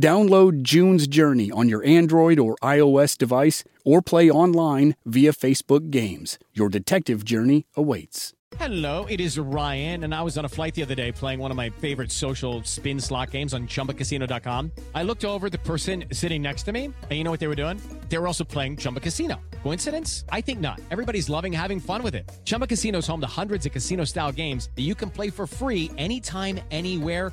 Download June's Journey on your Android or iOS device or play online via Facebook Games. Your detective journey awaits. Hello, it is Ryan, and I was on a flight the other day playing one of my favorite social spin slot games on chumbacasino.com. I looked over the person sitting next to me, and you know what they were doing? They were also playing Chumba Casino. Coincidence? I think not. Everybody's loving having fun with it. Chumba Casino is home to hundreds of casino style games that you can play for free anytime, anywhere,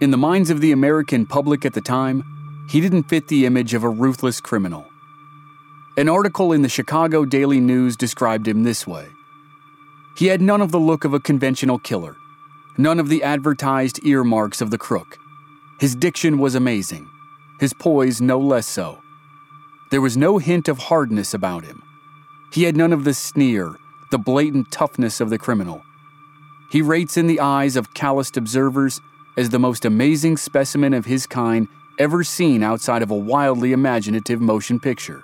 In the minds of the American public at the time, he didn't fit the image of a ruthless criminal. An article in the Chicago Daily News described him this way He had none of the look of a conventional killer, none of the advertised earmarks of the crook. His diction was amazing, his poise no less so. There was no hint of hardness about him. He had none of the sneer, the blatant toughness of the criminal. He rates in the eyes of calloused observers as the most amazing specimen of his kind ever seen outside of a wildly imaginative motion picture.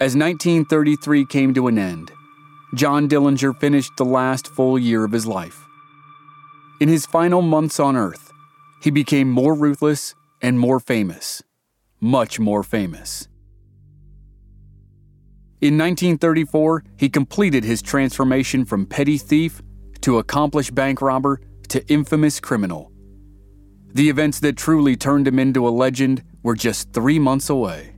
As 1933 came to an end, John Dillinger finished the last full year of his life. In his final months on Earth, he became more ruthless and more famous. Much more famous. In 1934, he completed his transformation from petty thief to accomplished bank robber to infamous criminal. The events that truly turned him into a legend were just three months away.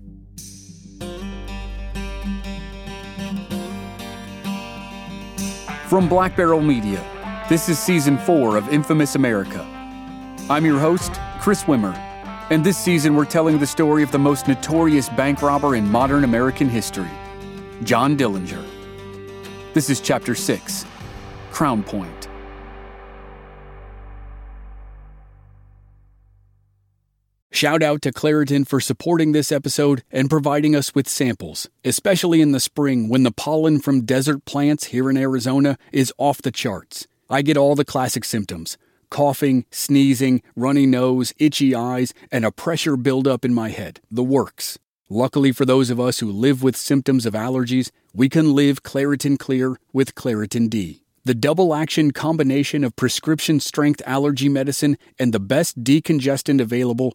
From Black Barrel Media, this is season four of Infamous America. I'm your host, Chris Wimmer, and this season we're telling the story of the most notorious bank robber in modern American history, John Dillinger. This is chapter six Crown Point. Shout out to Claritin for supporting this episode and providing us with samples, especially in the spring when the pollen from desert plants here in Arizona is off the charts. I get all the classic symptoms coughing, sneezing, runny nose, itchy eyes, and a pressure buildup in my head. The works. Luckily for those of us who live with symptoms of allergies, we can live Claritin Clear with Claritin D. The double action combination of prescription strength allergy medicine and the best decongestant available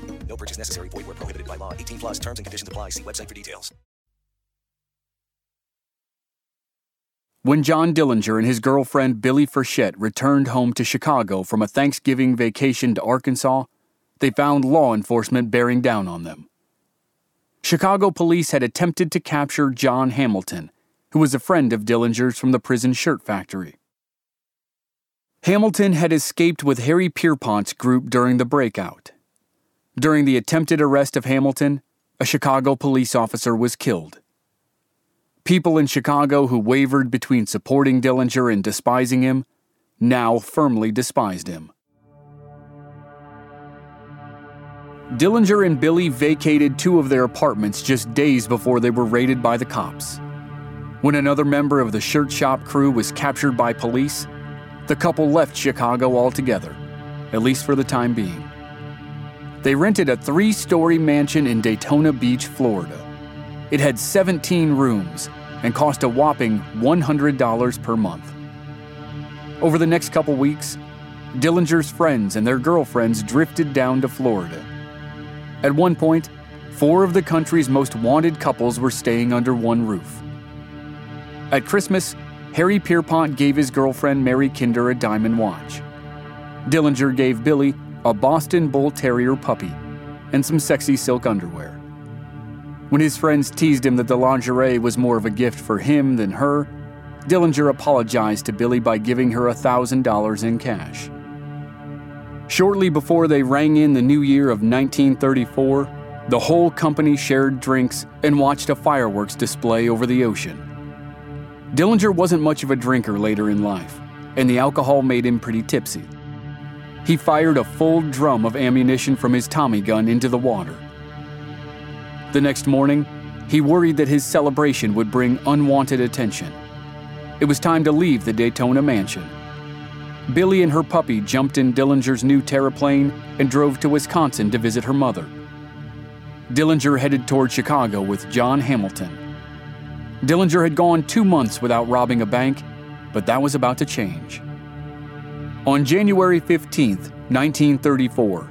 No purchase necessary. Void were prohibited by law. 18 plus terms and conditions apply. See website for details. When John Dillinger and his girlfriend Billy Frechette returned home to Chicago from a Thanksgiving vacation to Arkansas, they found law enforcement bearing down on them. Chicago police had attempted to capture John Hamilton, who was a friend of Dillinger's from the prison shirt factory. Hamilton had escaped with Harry Pierpont's group during the breakout. During the attempted arrest of Hamilton, a Chicago police officer was killed. People in Chicago who wavered between supporting Dillinger and despising him now firmly despised him. Dillinger and Billy vacated two of their apartments just days before they were raided by the cops. When another member of the shirt shop crew was captured by police, the couple left Chicago altogether, at least for the time being. They rented a three story mansion in Daytona Beach, Florida. It had 17 rooms and cost a whopping $100 per month. Over the next couple weeks, Dillinger's friends and their girlfriends drifted down to Florida. At one point, four of the country's most wanted couples were staying under one roof. At Christmas, Harry Pierpont gave his girlfriend Mary Kinder a diamond watch. Dillinger gave Billy a Boston Bull Terrier puppy and some sexy silk underwear. When his friends teased him that the lingerie was more of a gift for him than her, Dillinger apologized to Billy by giving her $1,000 in cash. Shortly before they rang in the new year of 1934, the whole company shared drinks and watched a fireworks display over the ocean. Dillinger wasn't much of a drinker later in life, and the alcohol made him pretty tipsy. He fired a full drum of ammunition from his Tommy gun into the water the next morning, he worried that his celebration would bring unwanted attention. It was time to leave the Daytona mansion. Billy and her puppy jumped in Dillinger's new terraplane and drove to Wisconsin to visit her mother. Dillinger headed toward Chicago with John Hamilton. Dillinger had gone two months without robbing a bank, but that was about to change. On January 15, 1934,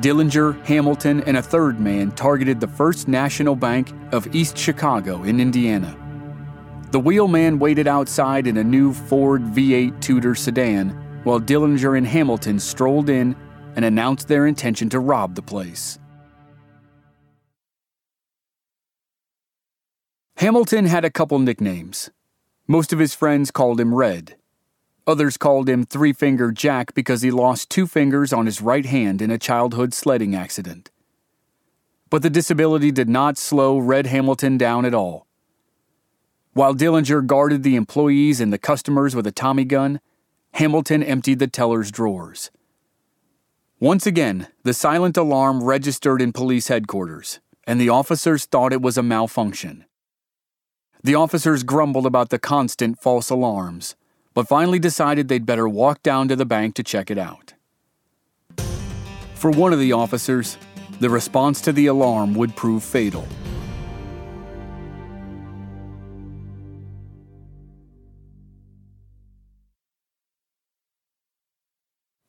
Dillinger, Hamilton, and a third man targeted the First National Bank of East Chicago in Indiana. The wheelman waited outside in a new Ford V8 Tudor sedan, while Dillinger and Hamilton strolled in and announced their intention to rob the place. Hamilton had a couple nicknames. Most of his friends called him Red. Others called him Three Finger Jack because he lost two fingers on his right hand in a childhood sledding accident. But the disability did not slow Red Hamilton down at all. While Dillinger guarded the employees and the customers with a Tommy gun, Hamilton emptied the teller's drawers. Once again, the silent alarm registered in police headquarters, and the officers thought it was a malfunction. The officers grumbled about the constant false alarms but finally decided they'd better walk down to the bank to check it out. For one of the officers, the response to the alarm would prove fatal.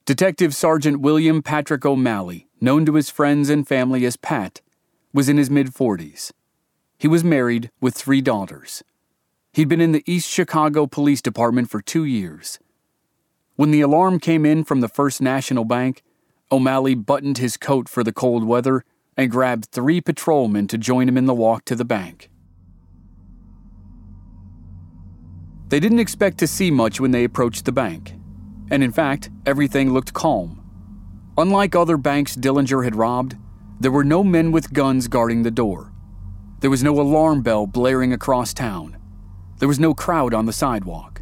Detective Sergeant William Patrick O'Malley, known to his friends and family as Pat, was in his mid 40s. He was married with three daughters. He'd been in the East Chicago Police Department for two years. When the alarm came in from the First National Bank, O'Malley buttoned his coat for the cold weather and grabbed three patrolmen to join him in the walk to the bank. They didn't expect to see much when they approached the bank, and in fact, everything looked calm. Unlike other banks Dillinger had robbed, there were no men with guns guarding the door. There was no alarm bell blaring across town. There was no crowd on the sidewalk.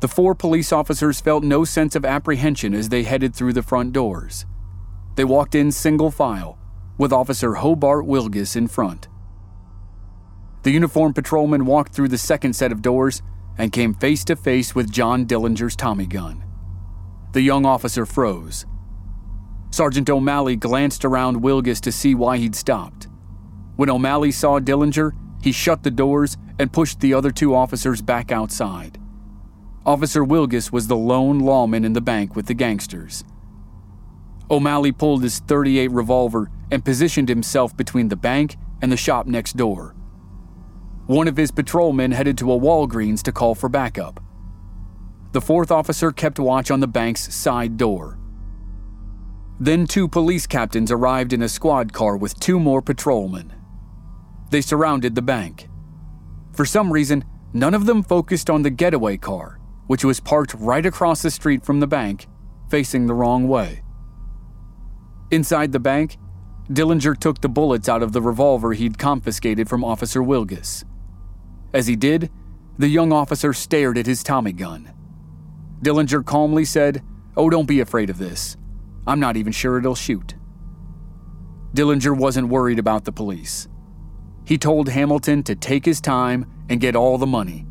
The four police officers felt no sense of apprehension as they headed through the front doors. They walked in single file, with Officer Hobart Wilgus in front. The uniformed patrolman walked through the second set of doors and came face to face with John Dillinger's Tommy gun. The young officer froze. Sergeant O'Malley glanced around Wilgus to see why he'd stopped. When O'Malley saw Dillinger, he shut the doors and pushed the other two officers back outside. Officer Wilgus was the lone lawman in the bank with the gangsters. O'Malley pulled his 38 revolver and positioned himself between the bank and the shop next door. One of his patrolmen headed to a Walgreens to call for backup. The fourth officer kept watch on the bank's side door. Then two police captains arrived in a squad car with two more patrolmen. They surrounded the bank. For some reason, none of them focused on the getaway car, which was parked right across the street from the bank, facing the wrong way. Inside the bank, Dillinger took the bullets out of the revolver he'd confiscated from Officer Wilgus. As he did, the young officer stared at his Tommy gun. Dillinger calmly said, Oh, don't be afraid of this. I'm not even sure it'll shoot. Dillinger wasn't worried about the police. He told Hamilton to take his time and get all the money.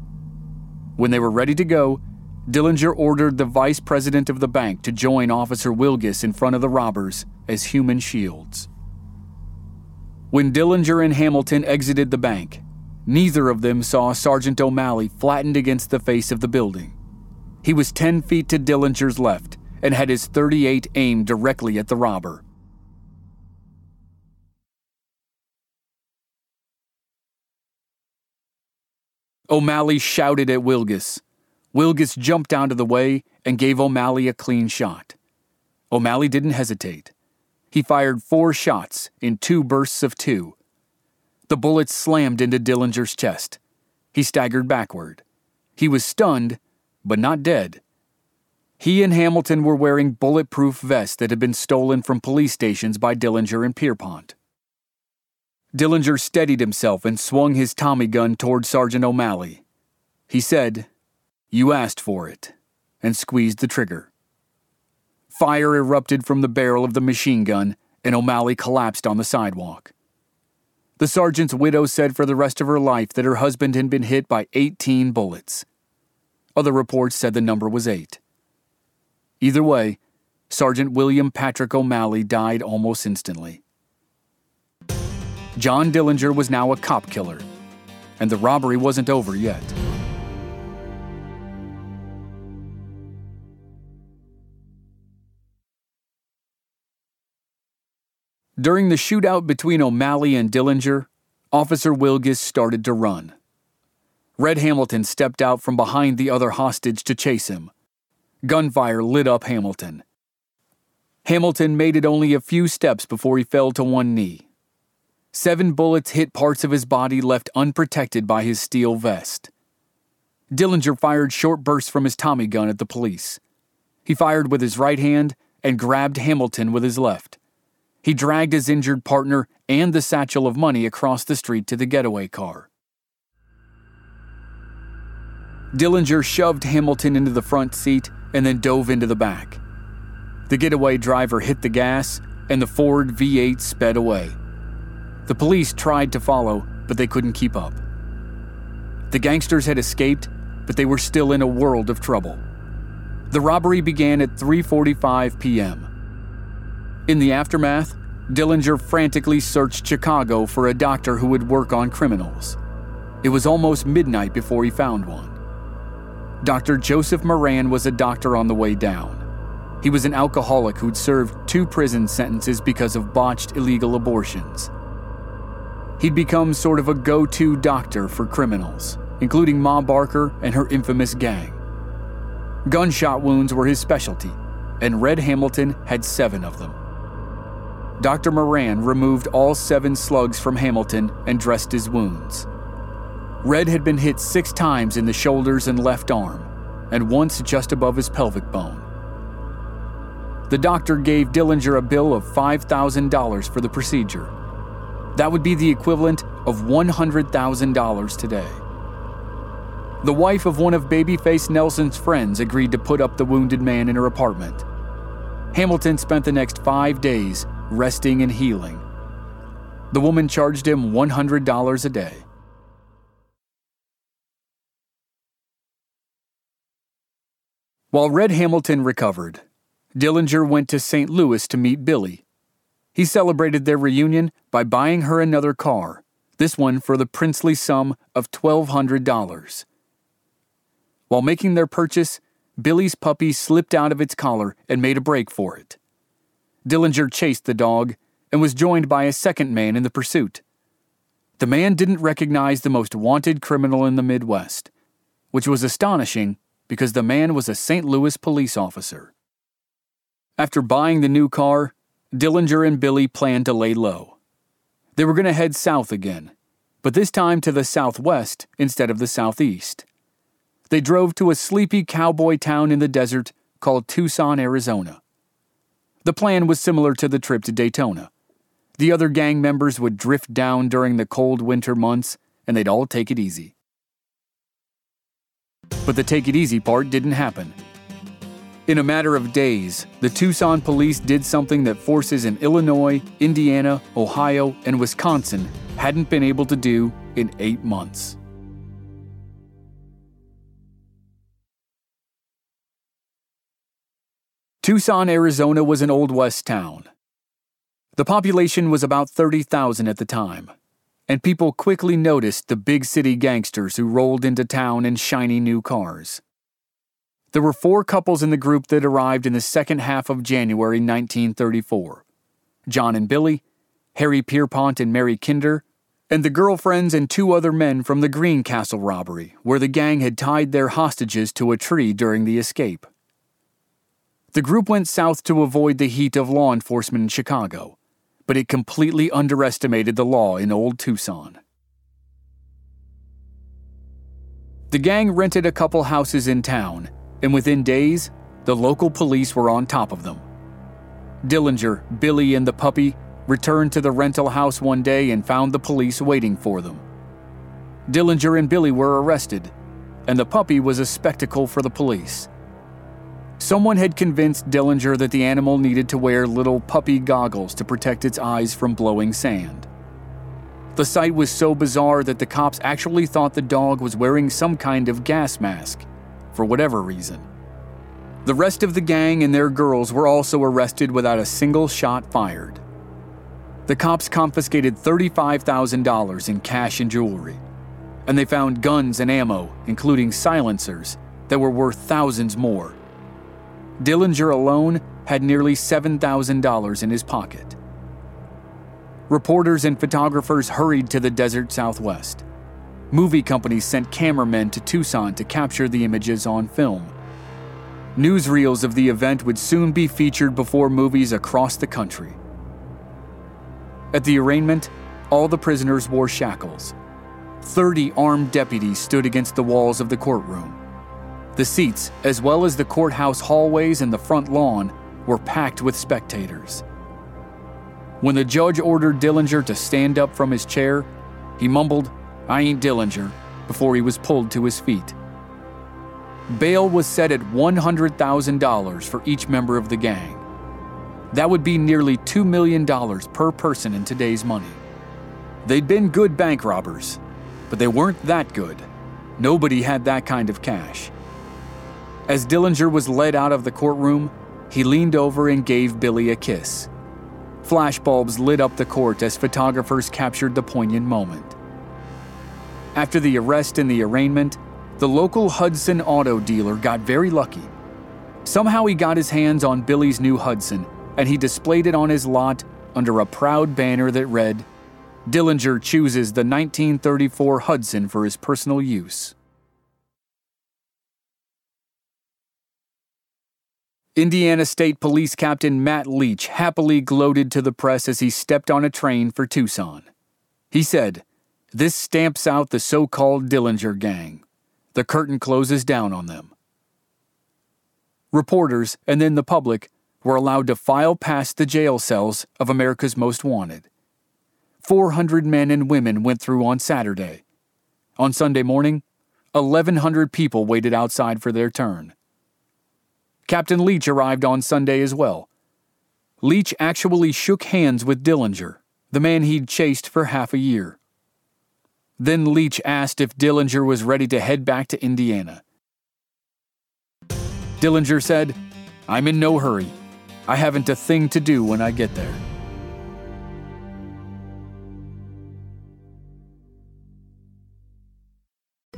When they were ready to go, Dillinger ordered the vice president of the bank to join Officer Wilgus in front of the robbers as human shields. When Dillinger and Hamilton exited the bank, neither of them saw Sergeant O'Malley flattened against the face of the building. He was 10 feet to Dillinger's left and had his 38 aimed directly at the robber. O'Malley shouted at Wilgus. Wilgus jumped out of the way and gave O'Malley a clean shot. O'Malley didn't hesitate. He fired four shots in two bursts of two. The bullets slammed into Dillinger's chest. He staggered backward. He was stunned, but not dead. He and Hamilton were wearing bulletproof vests that had been stolen from police stations by Dillinger and Pierpont. Dillinger steadied himself and swung his Tommy gun toward Sergeant O'Malley. He said, You asked for it, and squeezed the trigger. Fire erupted from the barrel of the machine gun, and O'Malley collapsed on the sidewalk. The sergeant's widow said for the rest of her life that her husband had been hit by 18 bullets. Other reports said the number was eight. Either way, Sergeant William Patrick O'Malley died almost instantly. John Dillinger was now a cop killer, and the robbery wasn't over yet. During the shootout between O'Malley and Dillinger, Officer Wilgus started to run. Red Hamilton stepped out from behind the other hostage to chase him. Gunfire lit up Hamilton. Hamilton made it only a few steps before he fell to one knee. Seven bullets hit parts of his body left unprotected by his steel vest. Dillinger fired short bursts from his Tommy gun at the police. He fired with his right hand and grabbed Hamilton with his left. He dragged his injured partner and the satchel of money across the street to the getaway car. Dillinger shoved Hamilton into the front seat and then dove into the back. The getaway driver hit the gas, and the Ford V8 sped away. The police tried to follow, but they couldn't keep up. The gangsters had escaped, but they were still in a world of trouble. The robbery began at 3:45 p.m. In the aftermath, Dillinger frantically searched Chicago for a doctor who would work on criminals. It was almost midnight before he found one. Dr. Joseph Moran was a doctor on the way down. He was an alcoholic who'd served two prison sentences because of botched illegal abortions. He'd become sort of a go to doctor for criminals, including Ma Barker and her infamous gang. Gunshot wounds were his specialty, and Red Hamilton had seven of them. Dr. Moran removed all seven slugs from Hamilton and dressed his wounds. Red had been hit six times in the shoulders and left arm, and once just above his pelvic bone. The doctor gave Dillinger a bill of $5,000 for the procedure that would be the equivalent of $100,000 today. The wife of one of Babyface Nelson's friends agreed to put up the wounded man in her apartment. Hamilton spent the next five days resting and healing. The woman charged him $100 a day. While Red Hamilton recovered, Dillinger went to St. Louis to meet Billy, he celebrated their reunion by buying her another car, this one for the princely sum of $1,200. While making their purchase, Billy's puppy slipped out of its collar and made a break for it. Dillinger chased the dog and was joined by a second man in the pursuit. the man didn't recognize the most wanted criminal in the Midwest, which was astonishing because the man was a St. Louis police officer. After buying the new car, Dillinger and Billy planned to lay low. They were going to head south again, but this time to the southwest instead of the southeast. They drove to a sleepy cowboy town in the desert called Tucson, Arizona. The plan was similar to the trip to Daytona. The other gang members would drift down during the cold winter months, and they'd all take it easy. But the take it easy part didn't happen. In a matter of days, the Tucson police did something that forces in Illinois, Indiana, Ohio, and Wisconsin hadn't been able to do in eight months. Tucson, Arizona was an Old West town. The population was about 30,000 at the time, and people quickly noticed the big city gangsters who rolled into town in shiny new cars. There were four couples in the group that arrived in the second half of January 1934 John and Billy, Harry Pierpont and Mary Kinder, and the girlfriends and two other men from the Greencastle robbery, where the gang had tied their hostages to a tree during the escape. The group went south to avoid the heat of law enforcement in Chicago, but it completely underestimated the law in Old Tucson. The gang rented a couple houses in town, and within days, the local police were on top of them. Dillinger, Billy, and the puppy returned to the rental house one day and found the police waiting for them. Dillinger and Billy were arrested, and the puppy was a spectacle for the police. Someone had convinced Dillinger that the animal needed to wear little puppy goggles to protect its eyes from blowing sand. The sight was so bizarre that the cops actually thought the dog was wearing some kind of gas mask, for whatever reason. The rest of the gang and their girls were also arrested without a single shot fired. The cops confiscated $35,000 in cash and jewelry, and they found guns and ammo, including silencers, that were worth thousands more. Dillinger alone had nearly $7,000 in his pocket. Reporters and photographers hurried to the desert southwest. Movie companies sent cameramen to Tucson to capture the images on film. Newsreels of the event would soon be featured before movies across the country. At the arraignment, all the prisoners wore shackles. Thirty armed deputies stood against the walls of the courtroom. The seats, as well as the courthouse hallways and the front lawn, were packed with spectators. When the judge ordered Dillinger to stand up from his chair, he mumbled, I ain't Dillinger, before he was pulled to his feet. Bail was set at $100,000 for each member of the gang. That would be nearly $2 million per person in today's money. They'd been good bank robbers, but they weren't that good. Nobody had that kind of cash. As Dillinger was led out of the courtroom, he leaned over and gave Billy a kiss. Flashbulbs lit up the court as photographers captured the poignant moment. After the arrest and the arraignment, the local Hudson auto dealer got very lucky. Somehow he got his hands on Billy's new Hudson, and he displayed it on his lot under a proud banner that read, Dillinger chooses the 1934 Hudson for his personal use. Indiana State Police Captain Matt Leach happily gloated to the press as he stepped on a train for Tucson. He said, This stamps out the so called Dillinger Gang. The curtain closes down on them. Reporters and then the public were allowed to file past the jail cells of America's Most Wanted. 400 men and women went through on Saturday. On Sunday morning, 1,100 people waited outside for their turn. Captain Leach arrived on Sunday as well. Leach actually shook hands with Dillinger, the man he'd chased for half a year. Then Leach asked if Dillinger was ready to head back to Indiana. Dillinger said, I'm in no hurry. I haven't a thing to do when I get there.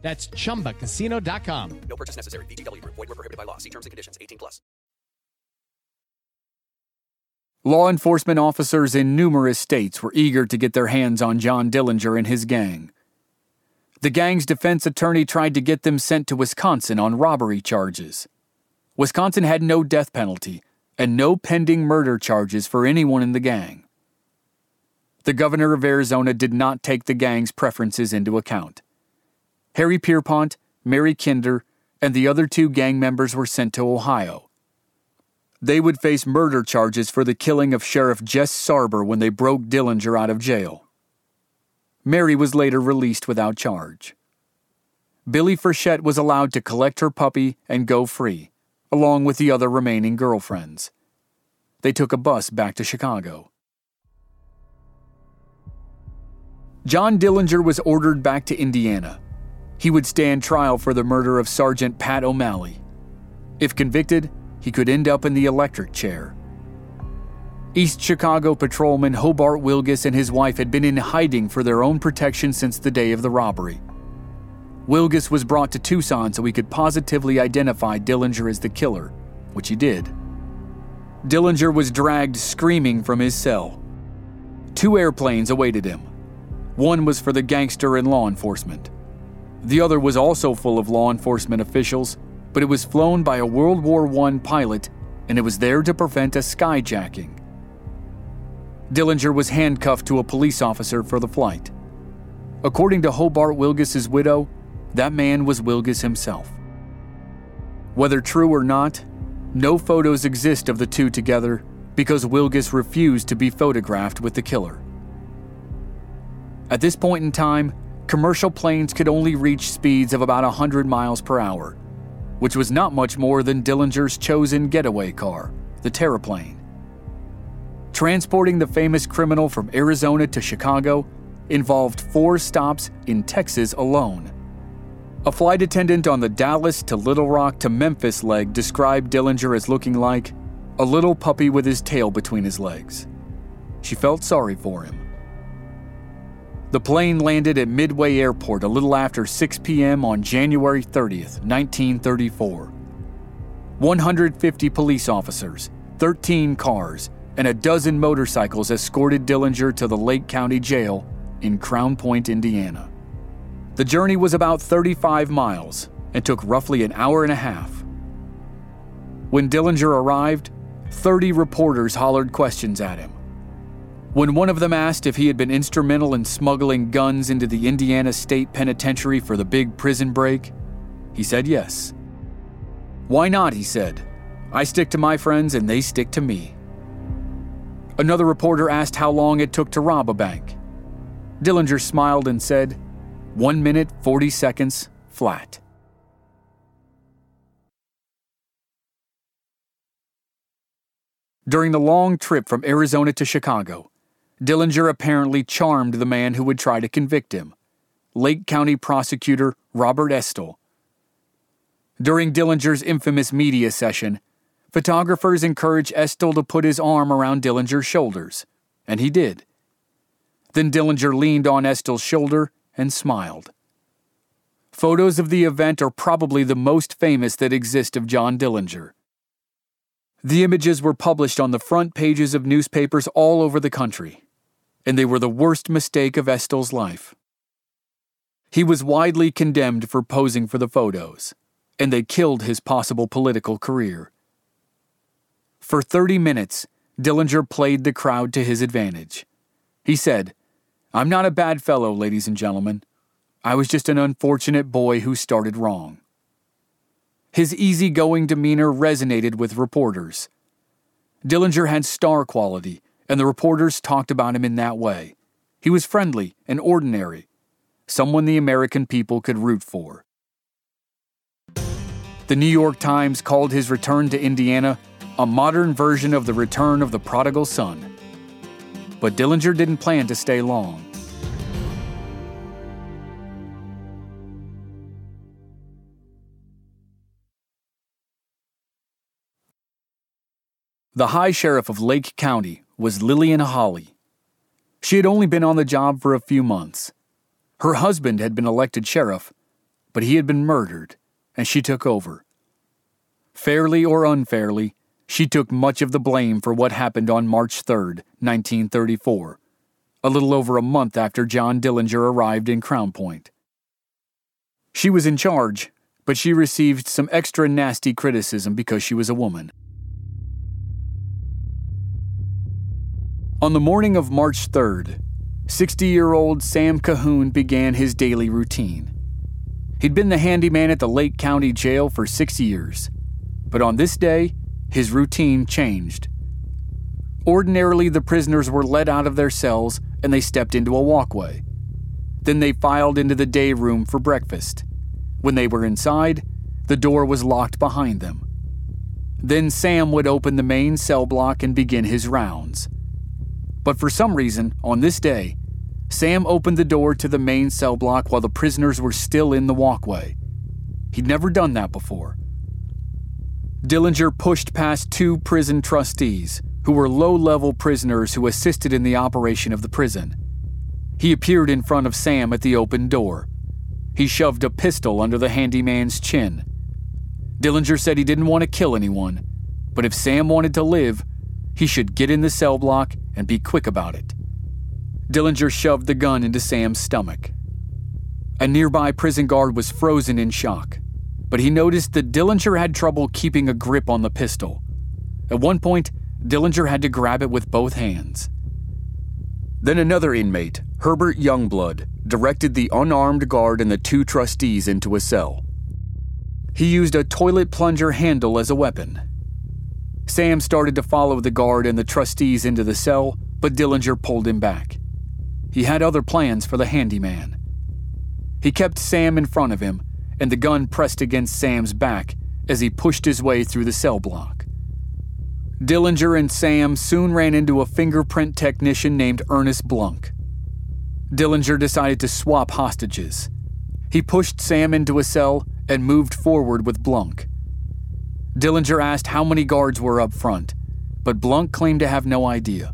That's chumbacasino.com. No purchase necessary. VGW Group. Void were prohibited by law. See terms and conditions. 18 plus. Law enforcement officers in numerous states were eager to get their hands on John Dillinger and his gang. The gang's defense attorney tried to get them sent to Wisconsin on robbery charges. Wisconsin had no death penalty and no pending murder charges for anyone in the gang. The governor of Arizona did not take the gang's preferences into account. Harry Pierpont, Mary Kinder, and the other two gang members were sent to Ohio. They would face murder charges for the killing of Sheriff Jess Sarber when they broke Dillinger out of jail. Mary was later released without charge. Billy Frechette was allowed to collect her puppy and go free, along with the other remaining girlfriends. They took a bus back to Chicago. John Dillinger was ordered back to Indiana. He would stand trial for the murder of Sergeant Pat O'Malley. If convicted, he could end up in the electric chair. East Chicago patrolman Hobart Wilgus and his wife had been in hiding for their own protection since the day of the robbery. Wilgus was brought to Tucson so he could positively identify Dillinger as the killer, which he did. Dillinger was dragged screaming from his cell. Two airplanes awaited him. One was for the gangster and law enforcement. The other was also full of law enforcement officials, but it was flown by a World War I pilot and it was there to prevent a skyjacking. Dillinger was handcuffed to a police officer for the flight. According to Hobart Wilgus's widow, that man was Wilgus himself. Whether true or not, no photos exist of the two together because Wilgus refused to be photographed with the killer. At this point in time, commercial planes could only reach speeds of about 100 miles per hour, which was not much more than Dillinger's chosen getaway car, the Terraplane. Transporting the famous criminal from Arizona to Chicago involved four stops in Texas alone. A flight attendant on the Dallas to Little Rock to Memphis leg described Dillinger as looking like a little puppy with his tail between his legs. She felt sorry for him. The plane landed at Midway Airport a little after 6 p.m. on January 30th, 1934. 150 police officers, 13 cars, and a dozen motorcycles escorted Dillinger to the Lake County Jail in Crown Point, Indiana. The journey was about 35 miles and took roughly an hour and a half. When Dillinger arrived, 30 reporters hollered questions at him. When one of them asked if he had been instrumental in smuggling guns into the Indiana State Penitentiary for the big prison break, he said yes. Why not? He said. I stick to my friends and they stick to me. Another reporter asked how long it took to rob a bank. Dillinger smiled and said, 1 minute 40 seconds flat. During the long trip from Arizona to Chicago, Dillinger apparently charmed the man who would try to convict him, Lake County prosecutor Robert Estill. During Dillinger's infamous media session, photographers encouraged Estill to put his arm around Dillinger's shoulders, and he did. Then Dillinger leaned on Estill's shoulder and smiled. Photos of the event are probably the most famous that exist of John Dillinger. The images were published on the front pages of newspapers all over the country, and they were the worst mistake of Estill's life. He was widely condemned for posing for the photos, and they killed his possible political career. For 30 minutes, Dillinger played the crowd to his advantage. He said, I'm not a bad fellow, ladies and gentlemen. I was just an unfortunate boy who started wrong. His easygoing demeanor resonated with reporters. Dillinger had star quality, and the reporters talked about him in that way. He was friendly and ordinary, someone the American people could root for. The New York Times called his return to Indiana a modern version of the return of the prodigal son. But Dillinger didn't plan to stay long. The High Sheriff of Lake County was Lillian Holley. She had only been on the job for a few months. Her husband had been elected sheriff, but he had been murdered, and she took over. Fairly or unfairly, she took much of the blame for what happened on March 3, 1934, a little over a month after John Dillinger arrived in Crown Point. She was in charge, but she received some extra nasty criticism because she was a woman. On the morning of March 3rd, 60 year old Sam Cahoon began his daily routine. He'd been the handyman at the Lake County Jail for six years, but on this day, his routine changed. Ordinarily, the prisoners were let out of their cells and they stepped into a walkway. Then they filed into the day room for breakfast. When they were inside, the door was locked behind them. Then Sam would open the main cell block and begin his rounds. But for some reason, on this day, Sam opened the door to the main cell block while the prisoners were still in the walkway. He'd never done that before. Dillinger pushed past two prison trustees, who were low level prisoners who assisted in the operation of the prison. He appeared in front of Sam at the open door. He shoved a pistol under the handyman's chin. Dillinger said he didn't want to kill anyone, but if Sam wanted to live, he should get in the cell block and be quick about it. Dillinger shoved the gun into Sam's stomach. A nearby prison guard was frozen in shock, but he noticed that Dillinger had trouble keeping a grip on the pistol. At one point, Dillinger had to grab it with both hands. Then another inmate, Herbert Youngblood, directed the unarmed guard and the two trustees into a cell. He used a toilet plunger handle as a weapon. Sam started to follow the guard and the trustees into the cell, but Dillinger pulled him back. He had other plans for the handyman. He kept Sam in front of him, and the gun pressed against Sam's back as he pushed his way through the cell block. Dillinger and Sam soon ran into a fingerprint technician named Ernest Blunk. Dillinger decided to swap hostages. He pushed Sam into a cell and moved forward with Blunk. Dillinger asked how many guards were up front, but Blunk claimed to have no idea.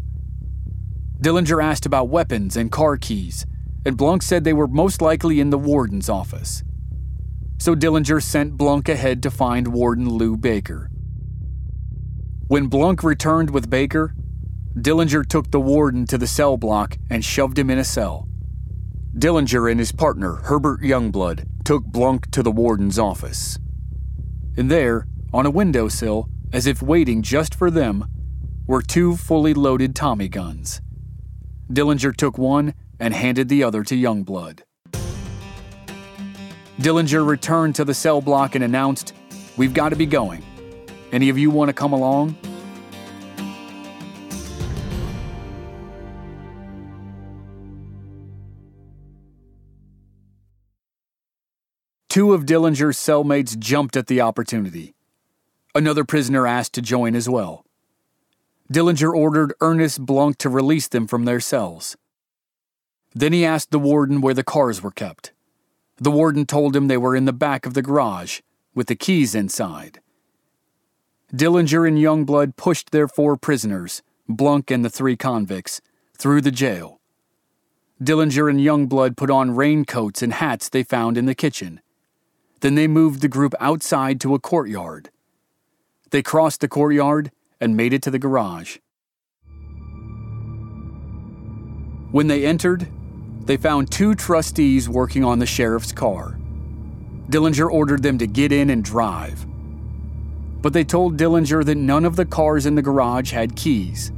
Dillinger asked about weapons and car keys, and Blunk said they were most likely in the warden's office. So Dillinger sent Blunk ahead to find Warden Lou Baker. When Blunk returned with Baker, Dillinger took the warden to the cell block and shoved him in a cell. Dillinger and his partner, Herbert Youngblood, took Blunk to the warden's office. And there, on a windowsill, as if waiting just for them, were two fully loaded Tommy guns. Dillinger took one and handed the other to Youngblood. Dillinger returned to the cell block and announced, We've got to be going. Any of you want to come along? Two of Dillinger's cellmates jumped at the opportunity. Another prisoner asked to join as well. Dillinger ordered Ernest Blunk to release them from their cells. Then he asked the warden where the cars were kept. The warden told him they were in the back of the garage, with the keys inside. Dillinger and Youngblood pushed their four prisoners, Blunk and the three convicts, through the jail. Dillinger and Youngblood put on raincoats and hats they found in the kitchen. Then they moved the group outside to a courtyard. They crossed the courtyard and made it to the garage. When they entered, they found two trustees working on the sheriff's car. Dillinger ordered them to get in and drive. But they told Dillinger that none of the cars in the garage had keys.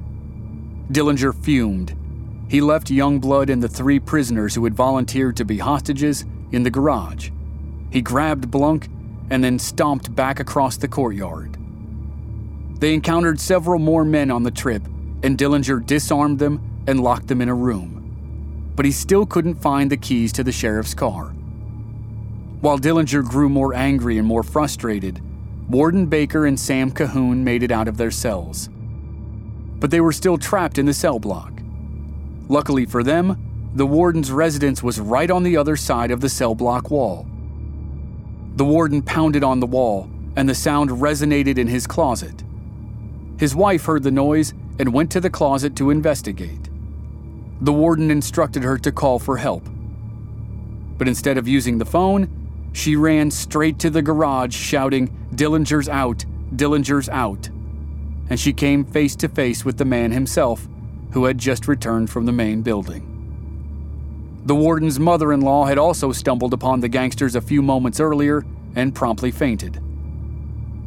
Dillinger fumed. He left Youngblood and the three prisoners who had volunteered to be hostages in the garage. He grabbed Blunk and then stomped back across the courtyard. They encountered several more men on the trip, and Dillinger disarmed them and locked them in a room. But he still couldn't find the keys to the sheriff's car. While Dillinger grew more angry and more frustrated, Warden Baker and Sam Cahoon made it out of their cells. But they were still trapped in the cell block. Luckily for them, the warden's residence was right on the other side of the cell block wall. The warden pounded on the wall, and the sound resonated in his closet. His wife heard the noise and went to the closet to investigate. The warden instructed her to call for help. But instead of using the phone, she ran straight to the garage shouting, Dillinger's out, Dillinger's out. And she came face to face with the man himself, who had just returned from the main building. The warden's mother in law had also stumbled upon the gangsters a few moments earlier and promptly fainted.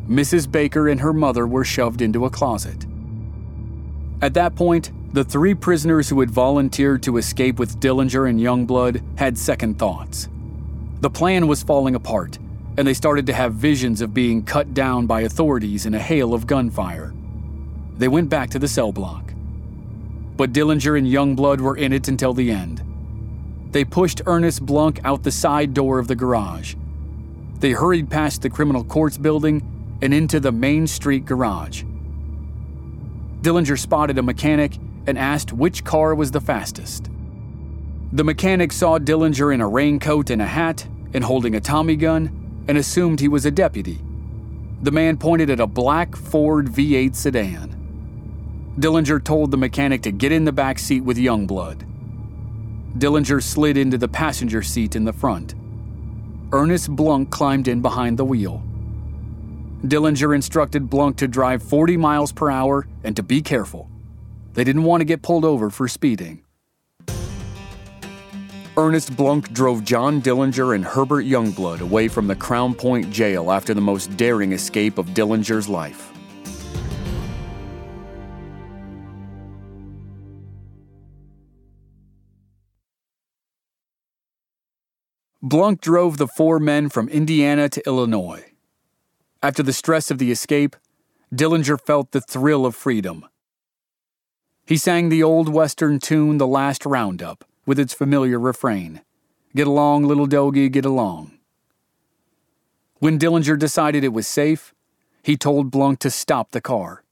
Mrs. Baker and her mother were shoved into a closet. At that point, the three prisoners who had volunteered to escape with Dillinger and Youngblood had second thoughts. The plan was falling apart, and they started to have visions of being cut down by authorities in a hail of gunfire. They went back to the cell block. But Dillinger and Youngblood were in it until the end. They pushed Ernest Blunk out the side door of the garage. They hurried past the criminal courts building and into the Main Street garage. Dillinger spotted a mechanic and asked which car was the fastest. The mechanic saw Dillinger in a raincoat and a hat and holding a Tommy gun and assumed he was a deputy. The man pointed at a black Ford V8 sedan. Dillinger told the mechanic to get in the back seat with Youngblood. Dillinger slid into the passenger seat in the front. Ernest Blunk climbed in behind the wheel. Dillinger instructed Blunk to drive 40 miles per hour and to be careful. They didn't want to get pulled over for speeding. Ernest Blunk drove John Dillinger and Herbert Youngblood away from the Crown Point jail after the most daring escape of Dillinger's life. Blunk drove the four men from Indiana to Illinois. After the stress of the escape, Dillinger felt the thrill of freedom. He sang the old Western tune, The Last Roundup, with its familiar refrain Get along, little doggy, get along. When Dillinger decided it was safe, he told Blunk to stop the car.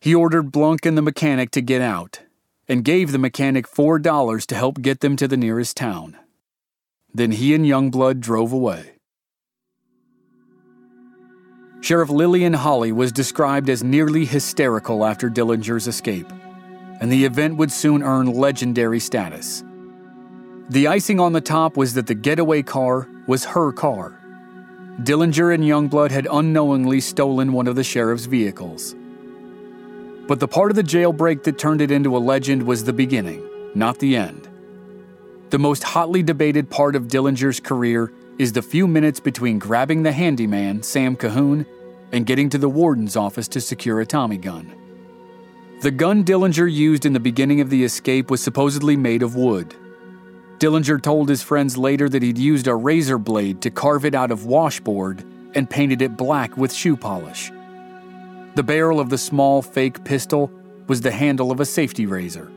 He ordered Blunk and the mechanic to get out and gave the mechanic $4 to help get them to the nearest town. Then he and Youngblood drove away. Sheriff Lillian Holley was described as nearly hysterical after Dillinger's escape, and the event would soon earn legendary status. The icing on the top was that the getaway car was her car. Dillinger and Youngblood had unknowingly stolen one of the sheriff's vehicles. But the part of the jailbreak that turned it into a legend was the beginning, not the end. The most hotly debated part of Dillinger's career is the few minutes between grabbing the handyman, Sam Cahoon, and getting to the warden's office to secure a Tommy gun. The gun Dillinger used in the beginning of the escape was supposedly made of wood. Dillinger told his friends later that he'd used a razor blade to carve it out of washboard and painted it black with shoe polish. The barrel of the small fake pistol was the handle of a safety razor.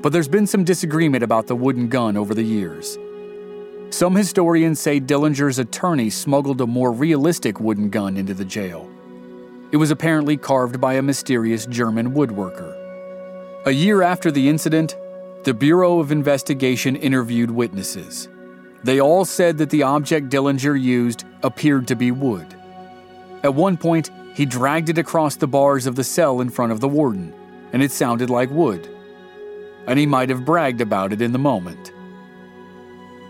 But there's been some disagreement about the wooden gun over the years. Some historians say Dillinger's attorney smuggled a more realistic wooden gun into the jail. It was apparently carved by a mysterious German woodworker. A year after the incident, the Bureau of Investigation interviewed witnesses. They all said that the object Dillinger used appeared to be wood. At one point, he dragged it across the bars of the cell in front of the warden, and it sounded like wood. And he might have bragged about it in the moment.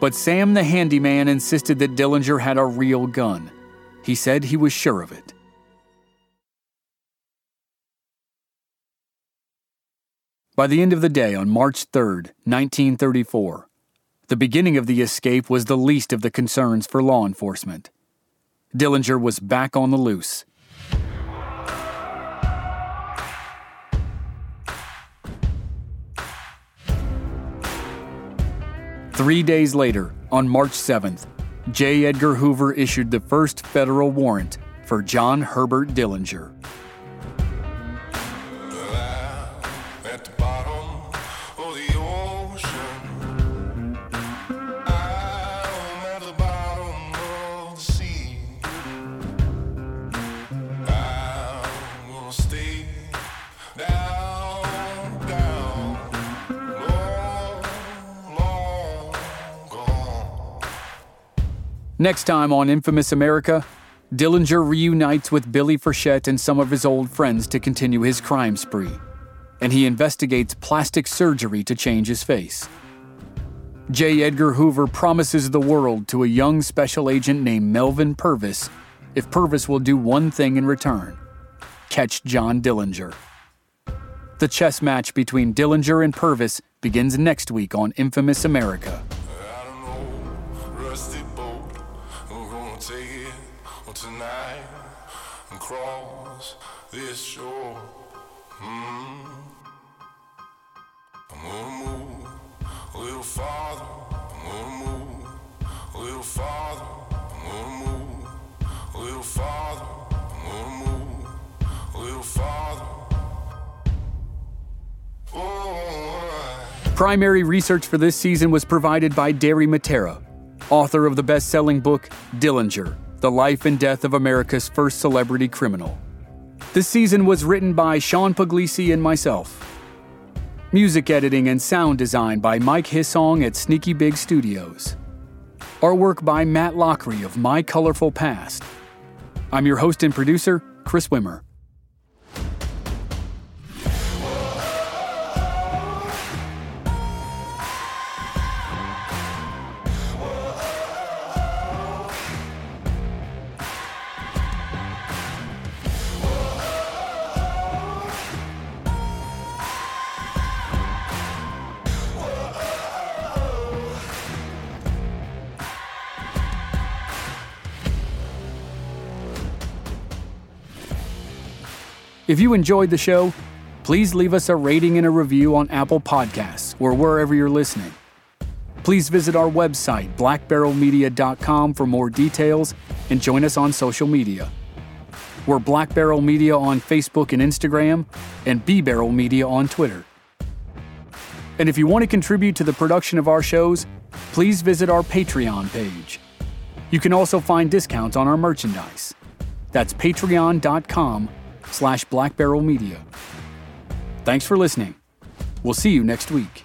But Sam the handyman insisted that Dillinger had a real gun. He said he was sure of it. By the end of the day on March 3, 1934, the beginning of the escape was the least of the concerns for law enforcement. Dillinger was back on the loose. Three days later, on March 7th, J. Edgar Hoover issued the first federal warrant for John Herbert Dillinger. Next time on Infamous America, Dillinger reunites with Billie Frechette and some of his old friends to continue his crime spree, and he investigates plastic surgery to change his face. J. Edgar Hoover promises the world to a young special agent named Melvin Purvis if Purvis will do one thing in return catch John Dillinger. The chess match between Dillinger and Purvis begins next week on Infamous America. Primary research for this season was provided by Dary Matera, author of the best selling book Dillinger The Life and Death of America's First Celebrity Criminal. This season was written by Sean Puglisi and myself. Music editing and sound design by Mike Hissong at Sneaky Big Studios. Artwork by Matt Lockery of My Colorful Past. I'm your host and producer, Chris Wimmer. If you enjoyed the show, please leave us a rating and a review on Apple Podcasts or wherever you're listening. Please visit our website, blackbarrelmedia.com, for more details and join us on social media. We're Black Barrel Media on Facebook and Instagram, and B Barrel Media on Twitter. And if you want to contribute to the production of our shows, please visit our Patreon page. You can also find discounts on our merchandise. That's patreon.com slash Black Barrel Media. Thanks for listening. We'll see you next week.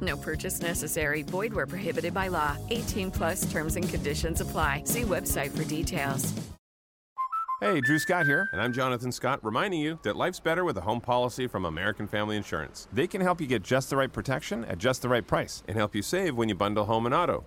No purchase necessary. Void where prohibited by law. 18 plus terms and conditions apply. See website for details. Hey, Drew Scott here, and I'm Jonathan Scott, reminding you that life's better with a home policy from American Family Insurance. They can help you get just the right protection at just the right price and help you save when you bundle home and auto.